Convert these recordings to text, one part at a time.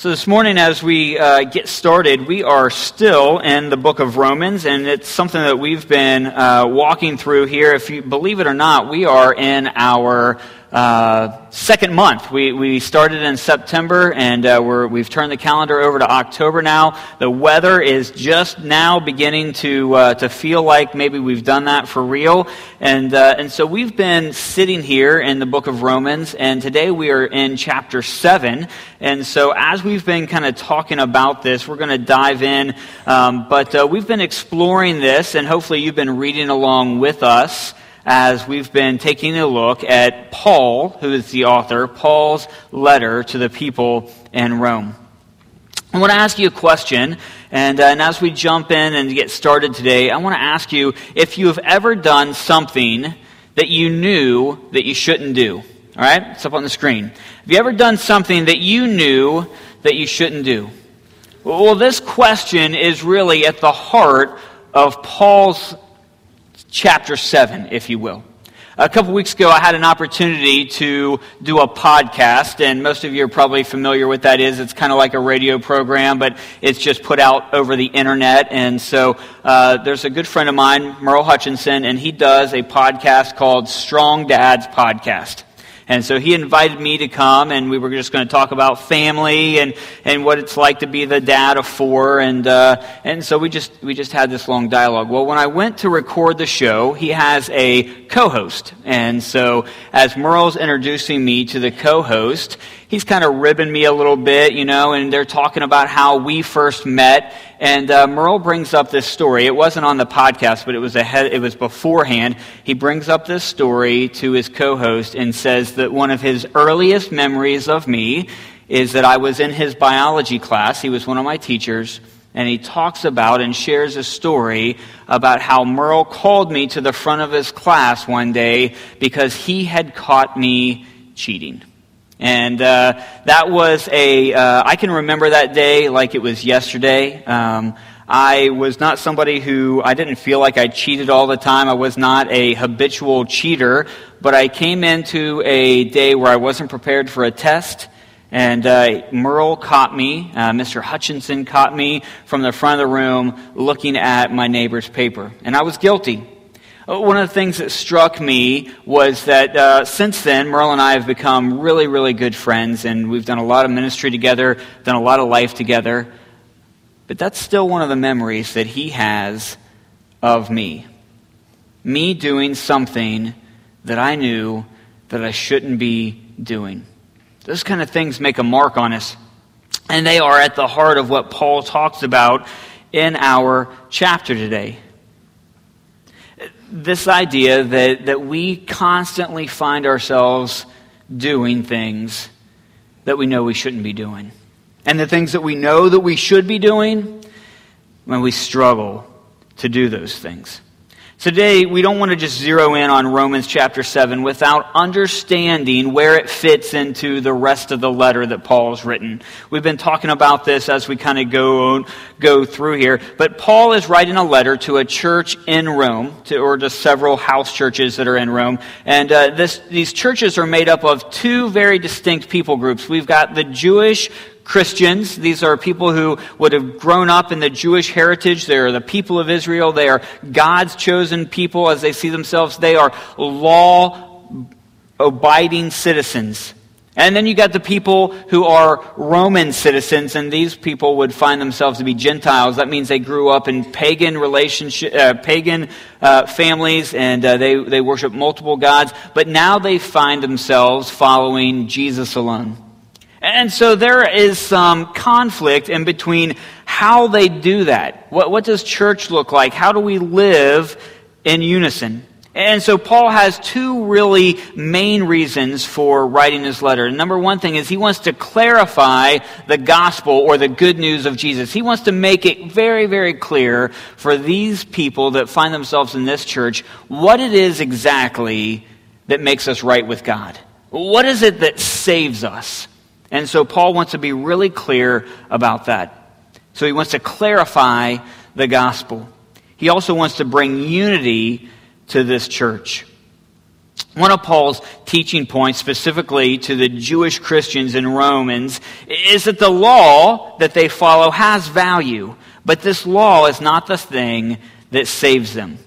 So, this morning, as we uh, get started, we are still in the book of Romans, and it's something that we've been uh, walking through here. If you believe it or not, we are in our uh, second month. We, we started in September and uh, we're, we've turned the calendar over to October now. The weather is just now beginning to, uh, to feel like maybe we've done that for real. And, uh, and so we've been sitting here in the book of Romans and today we are in chapter 7. And so as we've been kind of talking about this, we're going to dive in. Um, but uh, we've been exploring this and hopefully you've been reading along with us as we've been taking a look at Paul, who is the author, Paul's letter to the people in Rome. I want to ask you a question, and, uh, and as we jump in and get started today, I want to ask you if you have ever done something that you knew that you shouldn't do. All right? It's up on the screen. Have you ever done something that you knew that you shouldn't do? Well, this question is really at the heart of Paul's chapter 7, if you will. A couple weeks ago, I had an opportunity to do a podcast, and most of you are probably familiar with that is. It's kind of like a radio program, but it's just put out over the internet. And so uh, there's a good friend of mine, Merle Hutchinson, and he does a podcast called Strong Dads Podcast. And so he invited me to come, and we were just going to talk about family and, and what it's like to be the dad of four. And, uh, and so we just, we just had this long dialogue. Well, when I went to record the show, he has a co host. And so as Merle's introducing me to the co host, he's kind of ribbing me a little bit, you know, and they're talking about how we first met. And uh, Merle brings up this story. It wasn't on the podcast, but it was ahead. It was beforehand. He brings up this story to his co-host and says that one of his earliest memories of me is that I was in his biology class. He was one of my teachers. And he talks about and shares a story about how Merle called me to the front of his class one day because he had caught me cheating. And uh, that was a. Uh, I can remember that day like it was yesterday. Um, I was not somebody who, I didn't feel like I cheated all the time. I was not a habitual cheater, but I came into a day where I wasn't prepared for a test. And uh, Merle caught me, uh, Mr. Hutchinson caught me from the front of the room looking at my neighbor's paper. And I was guilty. One of the things that struck me was that uh, since then, Merle and I have become really, really good friends, and we've done a lot of ministry together, done a lot of life together. But that's still one of the memories that he has of me. Me doing something that I knew that I shouldn't be doing. Those kind of things make a mark on us. And they are at the heart of what Paul talks about in our chapter today this idea that, that we constantly find ourselves doing things that we know we shouldn't be doing. And the things that we know that we should be doing, when we struggle to do those things. Today, we don't want to just zero in on Romans chapter 7 without understanding where it fits into the rest of the letter that Paul has written. We've been talking about this as we kind of go, go through here. But Paul is writing a letter to a church in Rome, to, or to several house churches that are in Rome. And uh, this, these churches are made up of two very distinct people groups. We've got the Jewish Christians. These are people who would have grown up in the Jewish heritage. They are the people of Israel. They are God's chosen people as they see themselves. They are law abiding citizens. And then you got the people who are Roman citizens, and these people would find themselves to be Gentiles. That means they grew up in pagan relationship, uh, pagan uh, families, and uh, they they worship multiple gods. But now they find themselves following Jesus alone. And so there is some conflict in between how they do that. What, what does church look like? How do we live in unison? And so Paul has two really main reasons for writing this letter. Number one thing is he wants to clarify the gospel or the good news of Jesus. He wants to make it very, very clear for these people that find themselves in this church what it is exactly that makes us right with God. What is it that saves us? And so Paul wants to be really clear about that. So he wants to clarify the gospel. He also wants to bring unity to this church. One of Paul's teaching points, specifically to the Jewish Christians in Romans, is that the law that they follow has value, but this law is not the thing that saves them.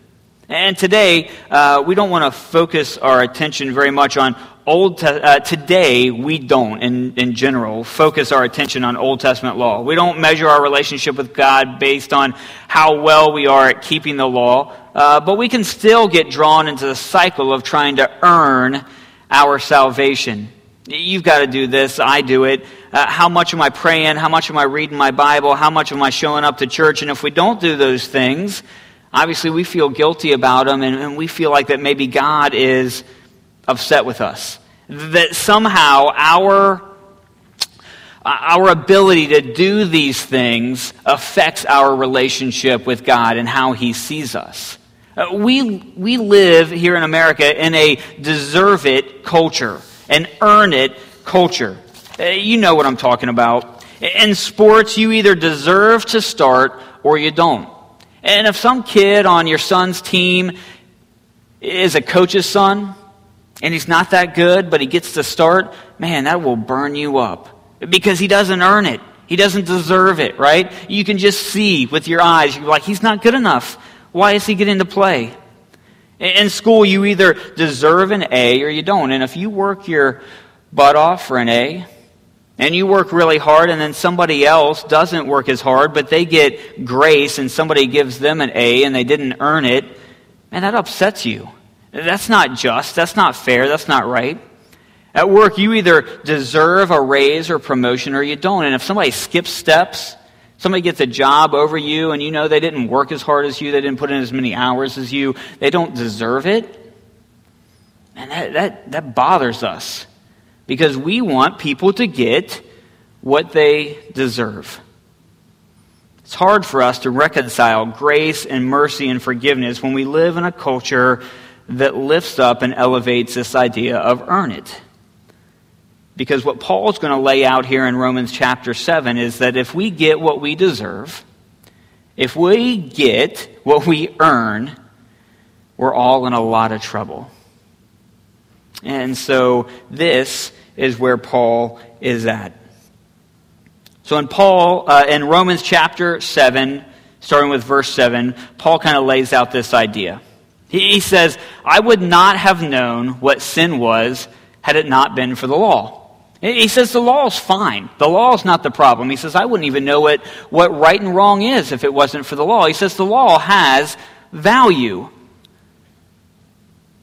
And today, uh, we don't want to focus our attention very much on Old Te- uh, today we don't in, in general focus our attention on Old Testament law. We don't measure our relationship with God based on how well we are at keeping the law, uh, but we can still get drawn into the cycle of trying to earn our salvation. You've got to do this. I do it. Uh, how much am I praying? How much am I reading my Bible? How much am I showing up to church? And if we don't do those things, obviously we feel guilty about them, and, and we feel like that maybe God is upset with us. That somehow our, our ability to do these things affects our relationship with God and how He sees us. Uh, we, we live here in America in a deserve it culture, an earn it culture. Uh, you know what I'm talking about. In sports, you either deserve to start or you don't. And if some kid on your son's team is a coach's son, and he's not that good, but he gets to start, man, that will burn you up because he doesn't earn it. He doesn't deserve it, right? You can just see with your eyes, you're like, he's not good enough. Why is he getting to play? In school, you either deserve an A or you don't. And if you work your butt off for an A, and you work really hard, and then somebody else doesn't work as hard, but they get grace, and somebody gives them an A and they didn't earn it, man, that upsets you. That's not just. That's not fair. That's not right. At work, you either deserve a raise or promotion or you don't. And if somebody skips steps, somebody gets a job over you and you know they didn't work as hard as you, they didn't put in as many hours as you, they don't deserve it. And that, that, that bothers us because we want people to get what they deserve. It's hard for us to reconcile grace and mercy and forgiveness when we live in a culture that lifts up and elevates this idea of earn it. Because what Paul's going to lay out here in Romans chapter 7 is that if we get what we deserve, if we get what we earn, we're all in a lot of trouble. And so this is where Paul is at. So in Paul, uh, in Romans chapter 7, starting with verse 7, Paul kind of lays out this idea. He says, I would not have known what sin was had it not been for the law. He says the law is fine. The law is not the problem. He says, I wouldn't even know what, what right and wrong is if it wasn't for the law. He says the law has value.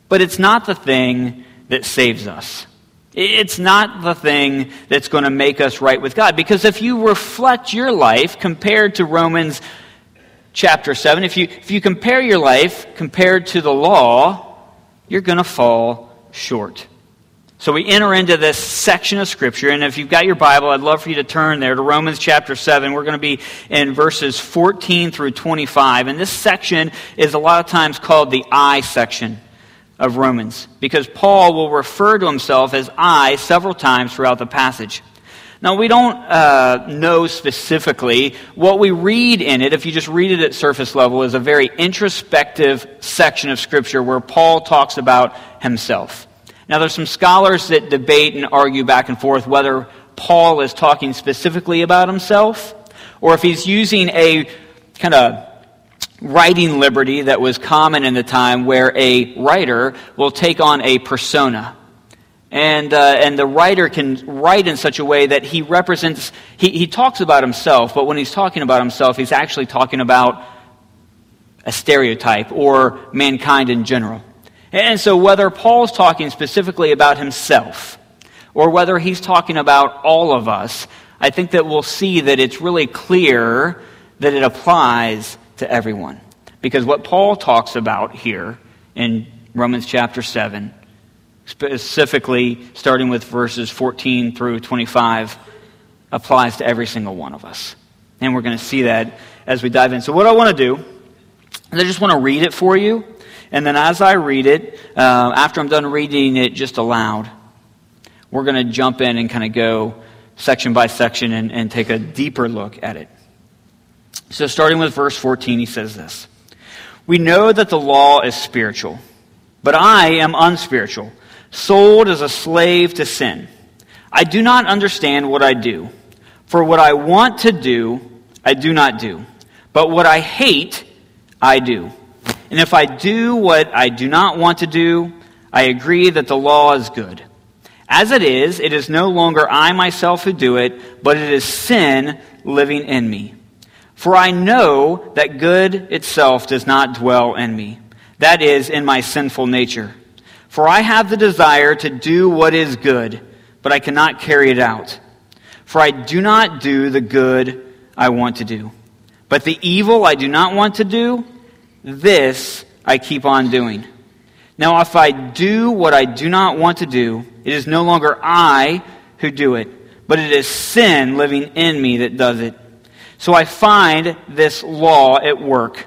But it's not the thing that saves us. It's not the thing that's going to make us right with God. Because if you reflect your life compared to Romans chapter 7, if you, if you compare your life compared to the law, you're going to fall short. So we enter into this section of Scripture, and if you've got your Bible, I'd love for you to turn there to Romans chapter 7. We're going to be in verses 14 through 25. And this section is a lot of times called the I section of Romans, because Paul will refer to himself as I several times throughout the passage. Now, we don't uh, know specifically. What we read in it, if you just read it at surface level, is a very introspective section of Scripture where Paul talks about himself. Now, there's some scholars that debate and argue back and forth whether Paul is talking specifically about himself or if he's using a kind of writing liberty that was common in the time where a writer will take on a persona. And, uh, and the writer can write in such a way that he represents, he, he talks about himself, but when he's talking about himself, he's actually talking about a stereotype or mankind in general. And so, whether Paul's talking specifically about himself or whether he's talking about all of us, I think that we'll see that it's really clear that it applies to everyone. Because what Paul talks about here in Romans chapter 7 specifically starting with verses 14 through 25, applies to every single one of us. And we're going to see that as we dive in. So, what I want to do is I just want to read it for you. And then, as I read it, uh, after I'm done reading it just aloud, we're going to jump in and kind of go section by section and, and take a deeper look at it. So, starting with verse 14, he says this We know that the law is spiritual, but I am unspiritual sold as a slave to sin. I do not understand what I do. For what I want to do, I do not do. But what I hate, I do. And if I do what I do not want to do, I agree that the law is good. As it is, it is no longer I myself who do it, but it is sin living in me. For I know that good itself does not dwell in me, that is, in my sinful nature. For I have the desire to do what is good, but I cannot carry it out. For I do not do the good I want to do. But the evil I do not want to do, this I keep on doing. Now, if I do what I do not want to do, it is no longer I who do it, but it is sin living in me that does it. So I find this law at work.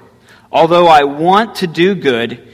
Although I want to do good,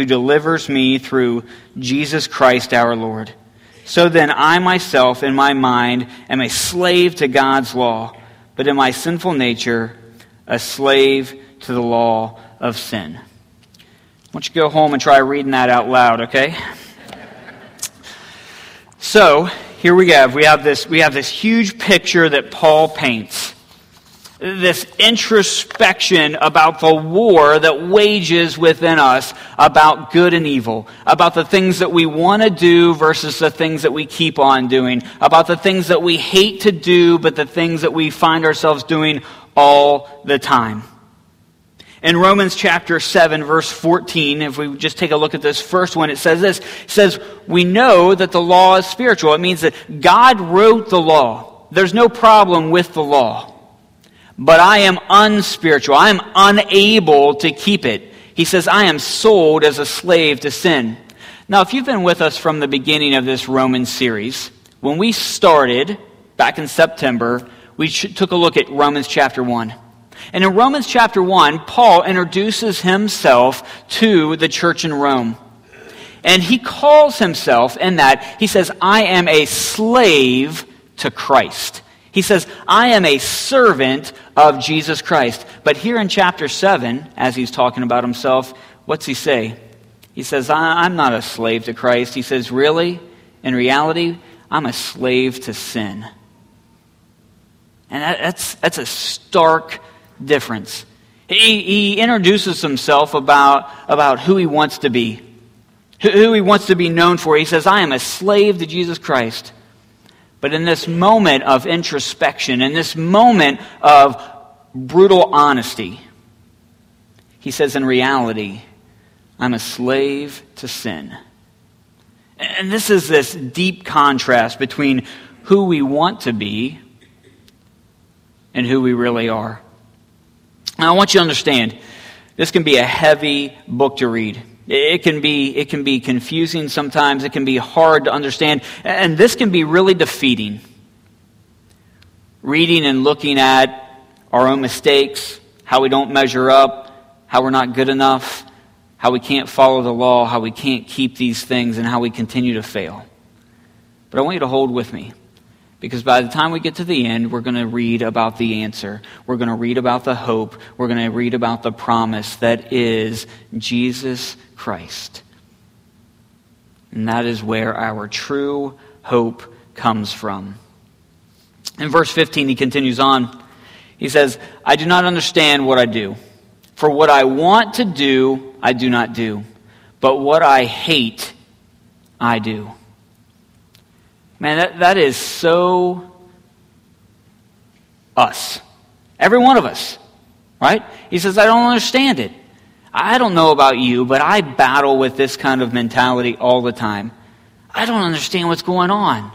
who delivers me through Jesus Christ our Lord. So then, I myself, in my mind, am a slave to God's law, but in my sinful nature, a slave to the law of sin. Why don't you go home and try reading that out loud, okay? So, here we have we have this we have this huge picture that Paul paints. This introspection about the war that wages within us about good and evil, about the things that we want to do versus the things that we keep on doing, about the things that we hate to do but the things that we find ourselves doing all the time. In Romans chapter 7, verse 14, if we just take a look at this first one, it says this. It says, We know that the law is spiritual. It means that God wrote the law. There's no problem with the law. But I am unspiritual. I am unable to keep it. He says, I am sold as a slave to sin. Now, if you've been with us from the beginning of this Roman series, when we started back in September, we took a look at Romans chapter 1. And in Romans chapter 1, Paul introduces himself to the church in Rome. And he calls himself in that, he says, I am a slave to Christ. He says, I am a servant of Jesus Christ. But here in chapter 7, as he's talking about himself, what's he say? He says, I'm not a slave to Christ. He says, Really? In reality, I'm a slave to sin. And that's, that's a stark difference. He, he introduces himself about, about who he wants to be, who he wants to be known for. He says, I am a slave to Jesus Christ. But in this moment of introspection, in this moment of brutal honesty, he says, in reality, I'm a slave to sin. And this is this deep contrast between who we want to be and who we really are. Now, I want you to understand this can be a heavy book to read. It can be, it can be confusing sometimes. It can be hard to understand. And this can be really defeating. Reading and looking at our own mistakes, how we don't measure up, how we're not good enough, how we can't follow the law, how we can't keep these things, and how we continue to fail. But I want you to hold with me. Because by the time we get to the end, we're going to read about the answer. We're going to read about the hope. We're going to read about the promise that is Jesus Christ. And that is where our true hope comes from. In verse 15, he continues on. He says, I do not understand what I do. For what I want to do, I do not do. But what I hate, I do. Man, that, that is so us. Every one of us, right? He says, I don't understand it. I don't know about you, but I battle with this kind of mentality all the time. I don't understand what's going on.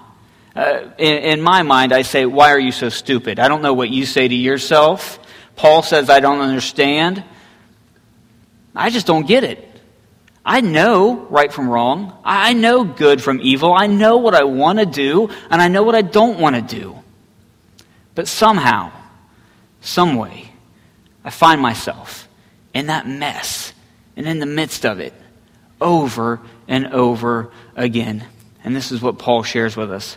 Uh, in, in my mind, I say, Why are you so stupid? I don't know what you say to yourself. Paul says, I don't understand. I just don't get it. I know right from wrong. I know good from evil. I know what I want to do, and I know what I don't want to do. But somehow, some way, I find myself in that mess and in the midst of it over and over again. And this is what Paul shares with us.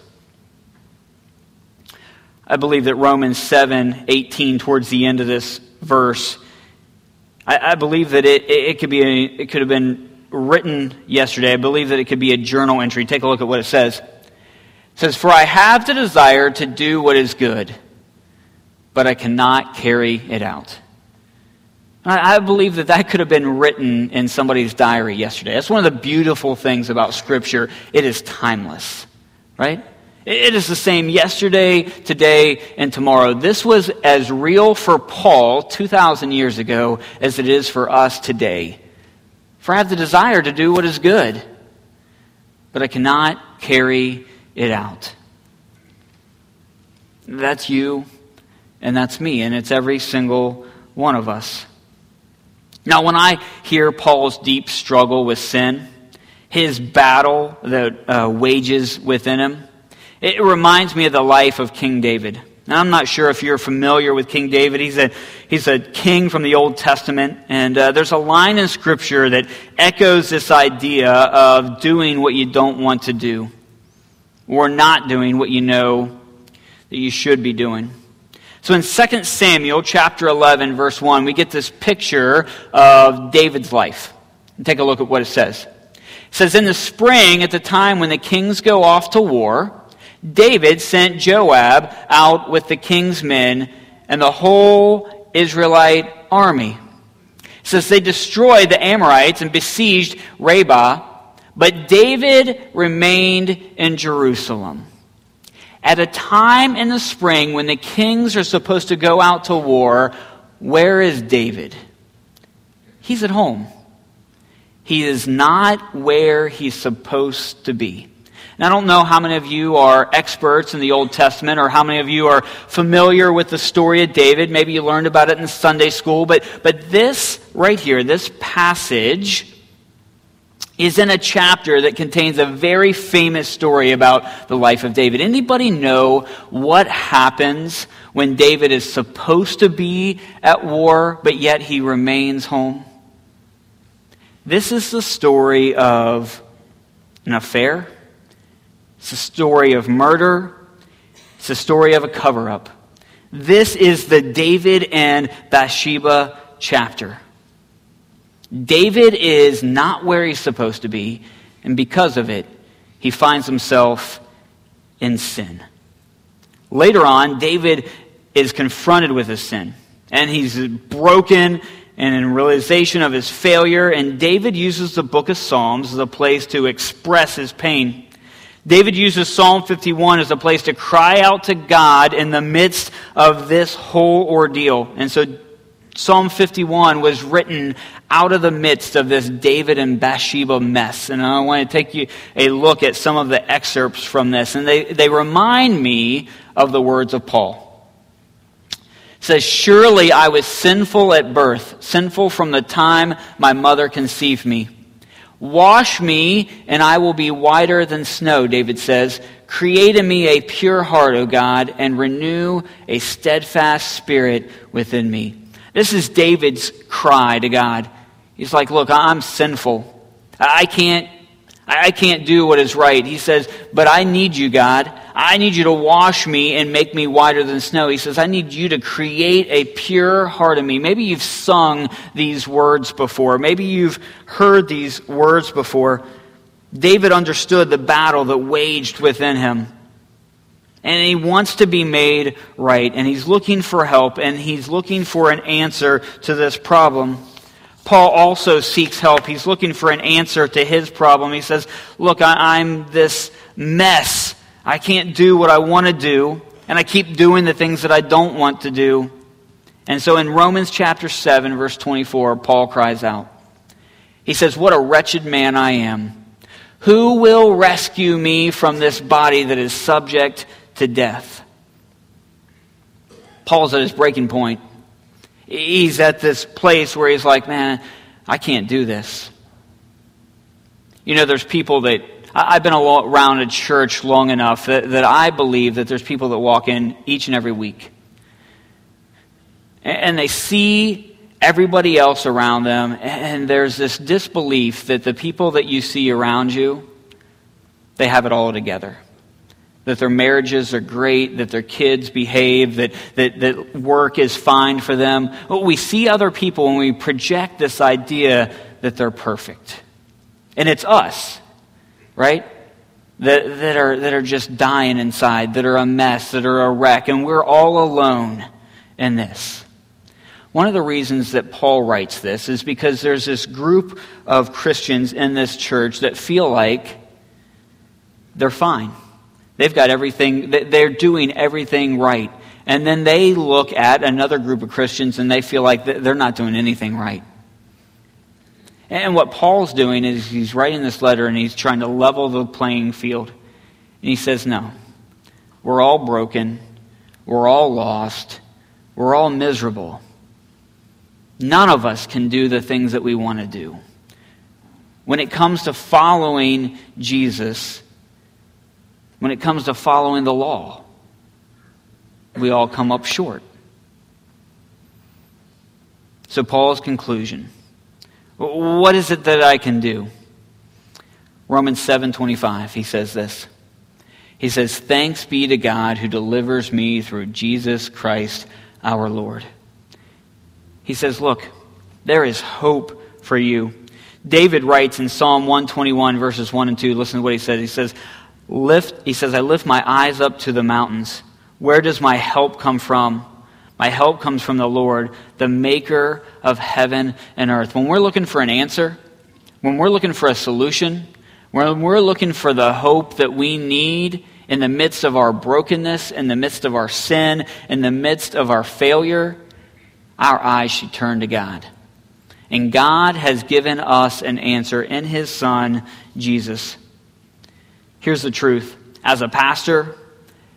I believe that Romans 7 18, towards the end of this verse, I, I believe that it, it, it, could be it could have been written yesterday. I believe that it could be a journal entry. Take a look at what it says. It says, For I have the desire to do what is good, but I cannot carry it out. I believe that that could have been written in somebody's diary yesterday. That's one of the beautiful things about Scripture. It is timeless, right? It is the same yesterday, today, and tomorrow. This was as real for Paul 2,000 years ago as it is for us today. For I have the desire to do what is good, but I cannot carry it out. That's you, and that's me, and it's every single one of us. Now, when I hear Paul's deep struggle with sin, his battle that uh, wages within him, it reminds me of the life of King David. Now, I'm not sure if you're familiar with King David. He's a, he's a king from the Old Testament. And uh, there's a line in Scripture that echoes this idea of doing what you don't want to do, or not doing what you know that you should be doing. So in 2 Samuel chapter 11 verse 1, we get this picture of David's life. And take a look at what it says. It says, In the spring, at the time when the kings go off to war, David sent Joab out with the king's men and the whole Israelite army. It says they destroyed the Ammonites and besieged Rabbah, but David remained in Jerusalem. At a time in the spring when the kings are supposed to go out to war, where is David? He's at home. He is not where he's supposed to be. And I don't know how many of you are experts in the Old Testament or how many of you are familiar with the story of David. Maybe you learned about it in Sunday school, but, but this right here, this passage, is in a chapter that contains a very famous story about the life of David. Anybody know what happens when David is supposed to be at war, but yet he remains home? This is the story of an affair. It's a story of murder. It's a story of a cover up. This is the David and Bathsheba chapter. David is not where he's supposed to be, and because of it, he finds himself in sin. Later on, David is confronted with his sin, and he's broken and in realization of his failure, and David uses the book of Psalms as a place to express his pain. David uses Psalm 51 as a place to cry out to God in the midst of this whole ordeal. And so Psalm 51 was written out of the midst of this David and Bathsheba mess. And I want to take you a look at some of the excerpts from this. And they, they remind me of the words of Paul. It says, Surely I was sinful at birth, sinful from the time my mother conceived me. Wash me, and I will be whiter than snow, David says. Create in me a pure heart, O God, and renew a steadfast spirit within me. This is David's cry to God. He's like, Look, I'm sinful. I can't, I can't do what is right. He says, But I need you, God. I need you to wash me and make me whiter than snow. He says, I need you to create a pure heart in me. Maybe you've sung these words before. Maybe you've heard these words before. David understood the battle that waged within him. And he wants to be made right. And he's looking for help. And he's looking for an answer to this problem. Paul also seeks help. He's looking for an answer to his problem. He says, Look, I, am this mess. I can't do what I want to do, and I keep doing the things that I don't want to do. And so in Romans chapter 7, verse 24, Paul cries out. He says, What a wretched man I am. Who will rescue me from this body that is subject to death? Paul's at his breaking point he's at this place where he's like, man, I can't do this. You know, there's people that, I've been around a church long enough that, that I believe that there's people that walk in each and every week. And they see everybody else around them, and there's this disbelief that the people that you see around you, they have it all together that their marriages are great, that their kids behave, that, that, that work is fine for them. But we see other people and we project this idea that they're perfect. And it's us, right? That, that, are, that are just dying inside, that are a mess, that are a wreck, and we're all alone in this. One of the reasons that Paul writes this is because there's this group of Christians in this church that feel like they're fine. They've got everything, they're doing everything right. And then they look at another group of Christians and they feel like they're not doing anything right. And what Paul's doing is he's writing this letter and he's trying to level the playing field. And he says, No, we're all broken. We're all lost. We're all miserable. None of us can do the things that we want to do. When it comes to following Jesus, when it comes to following the law, we all come up short. So, Paul's conclusion what is it that I can do? Romans 7:25 he says this. He says, "Thanks be to God who delivers me through Jesus Christ our Lord." He says, "Look, there is hope for you." David writes in Psalm 121 verses 1 and 2, listen to what he says. He says, "Lift," he says, "I lift my eyes up to the mountains. Where does my help come from?" My help comes from the Lord, the maker of heaven and earth. When we're looking for an answer, when we're looking for a solution, when we're looking for the hope that we need in the midst of our brokenness, in the midst of our sin, in the midst of our failure, our eyes should turn to God. And God has given us an answer in His Son, Jesus. Here's the truth as a pastor,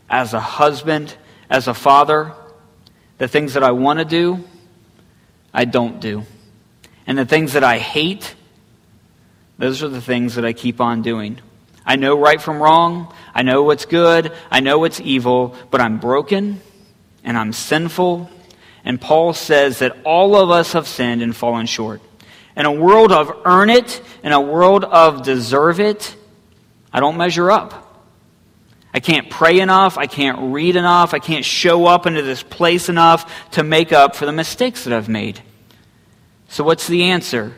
as a husband, as a father, the things that I want to do, I don't do. And the things that I hate, those are the things that I keep on doing. I know right from wrong. I know what's good. I know what's evil, but I'm broken and I'm sinful. And Paul says that all of us have sinned and fallen short. In a world of earn it, in a world of deserve it, I don't measure up. I can't pray enough. I can't read enough. I can't show up into this place enough to make up for the mistakes that I've made. So, what's the answer?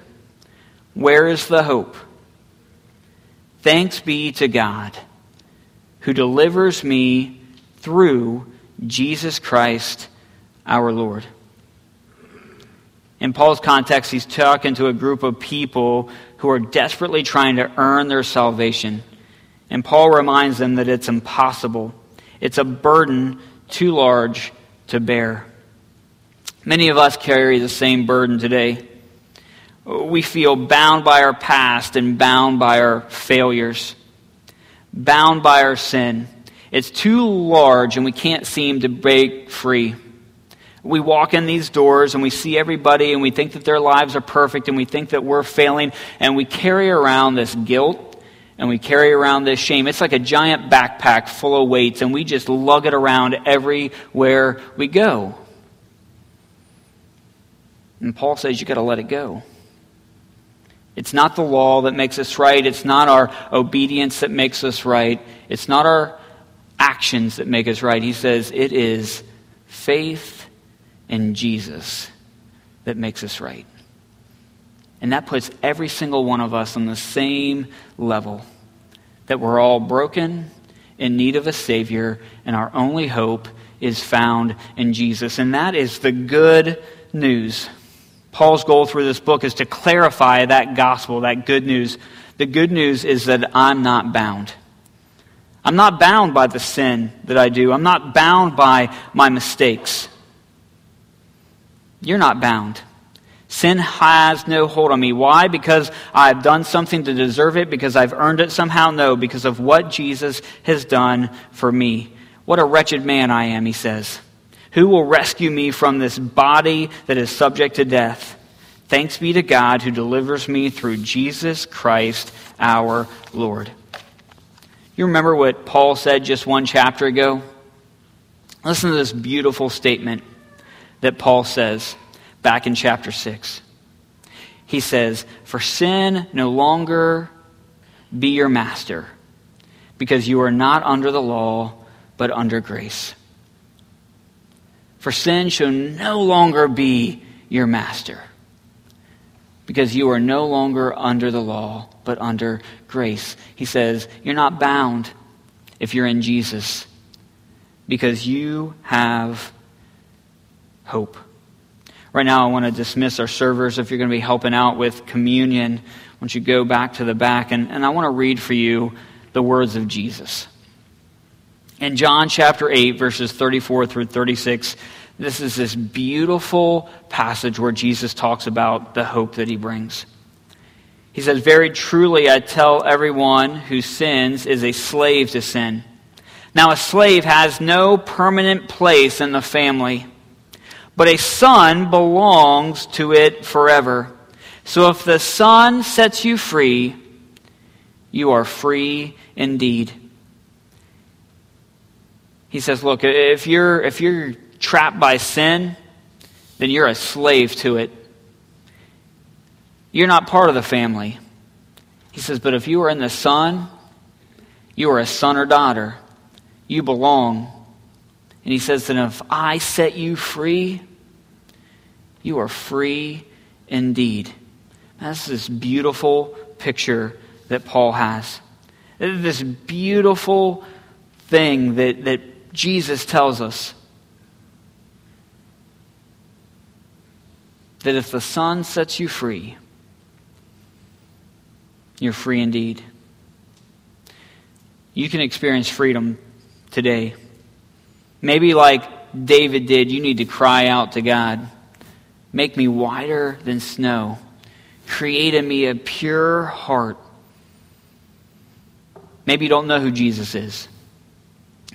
Where is the hope? Thanks be to God who delivers me through Jesus Christ our Lord. In Paul's context, he's talking to a group of people who are desperately trying to earn their salvation. And Paul reminds them that it's impossible. It's a burden too large to bear. Many of us carry the same burden today. We feel bound by our past and bound by our failures, bound by our sin. It's too large and we can't seem to break free. We walk in these doors and we see everybody and we think that their lives are perfect and we think that we're failing and we carry around this guilt and we carry around this shame. It's like a giant backpack full of weights, and we just lug it around everywhere we go. And Paul says you've got to let it go. It's not the law that makes us right. It's not our obedience that makes us right. It's not our actions that make us right. He says it is faith in Jesus that makes us right. And that puts every single one of us on the same level that we're all broken, in need of a Savior, and our only hope is found in Jesus. And that is the good news. Paul's goal through this book is to clarify that gospel, that good news. The good news is that I'm not bound. I'm not bound by the sin that I do. I'm not bound by my mistakes. You're not bound. Sin has no hold on me. Why? Because I've done something to deserve it? Because I've earned it somehow? No, because of what Jesus has done for me. What a wretched man I am, he says. Who will rescue me from this body that is subject to death? Thanks be to God who delivers me through Jesus Christ our Lord. You remember what Paul said just one chapter ago? Listen to this beautiful statement that Paul says back in chapter 6. He says, For sin no longer be your master, because you are not under the law, but under grace. For sin shall no longer be your master because you are no longer under the law, but under grace. He says, You're not bound if you're in Jesus because you have hope. Right now, I want to dismiss our servers. If you're going to be helping out with communion, Once you go back to the back, and, and I want to read for you the words of Jesus. In John chapter 8, verses 34 through 36, this is this beautiful passage where Jesus talks about the hope that he brings. He says, Very truly, I tell everyone who sins is a slave to sin. Now, a slave has no permanent place in the family, but a son belongs to it forever. So if the son sets you free, you are free indeed. He says, Look, if you're, if you're trapped by sin, then you're a slave to it. You're not part of the family. He says, but if you are in the Son, you are a son or daughter. You belong. And he says that if I set you free, you are free indeed. That's this beautiful picture that Paul has. This beautiful thing that, that Jesus tells us that if the Son sets you free, you're free indeed. You can experience freedom today. Maybe, like David did, you need to cry out to God Make me whiter than snow, create in me a pure heart. Maybe you don't know who Jesus is.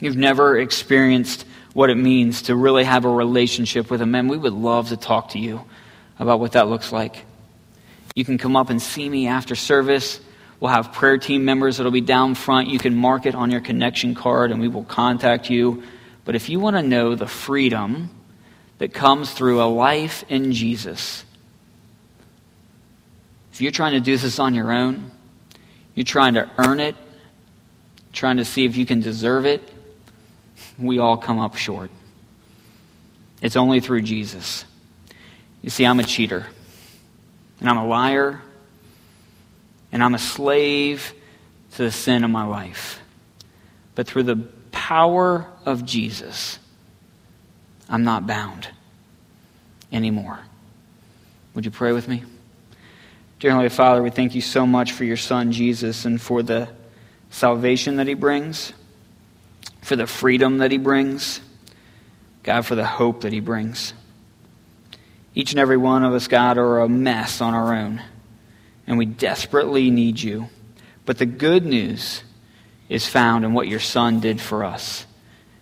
You've never experienced what it means to really have a relationship with Him, and we would love to talk to you about what that looks like. You can come up and see me after service. We'll have prayer team members that'll be down front. You can mark it on your connection card and we will contact you. But if you want to know the freedom that comes through a life in Jesus, if you're trying to do this on your own, you're trying to earn it, trying to see if you can deserve it, we all come up short. It's only through Jesus. You see, I'm a cheater, and I'm a liar, and I'm a slave to the sin of my life. But through the power of Jesus, I'm not bound anymore. Would you pray with me? Dear Heavenly Father, we thank you so much for your Son, Jesus, and for the salvation that he brings, for the freedom that he brings, God, for the hope that he brings. Each and every one of us, God, are a mess on our own, and we desperately need you. But the good news is found in what your Son did for us.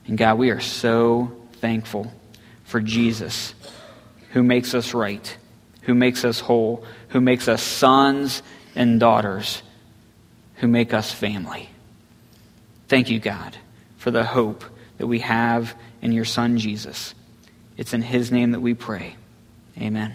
And God, we are so thankful for Jesus, who makes us right, who makes us whole, who makes us sons and daughters, who make us family. Thank you, God, for the hope that we have in your Son, Jesus. It's in his name that we pray. Amen.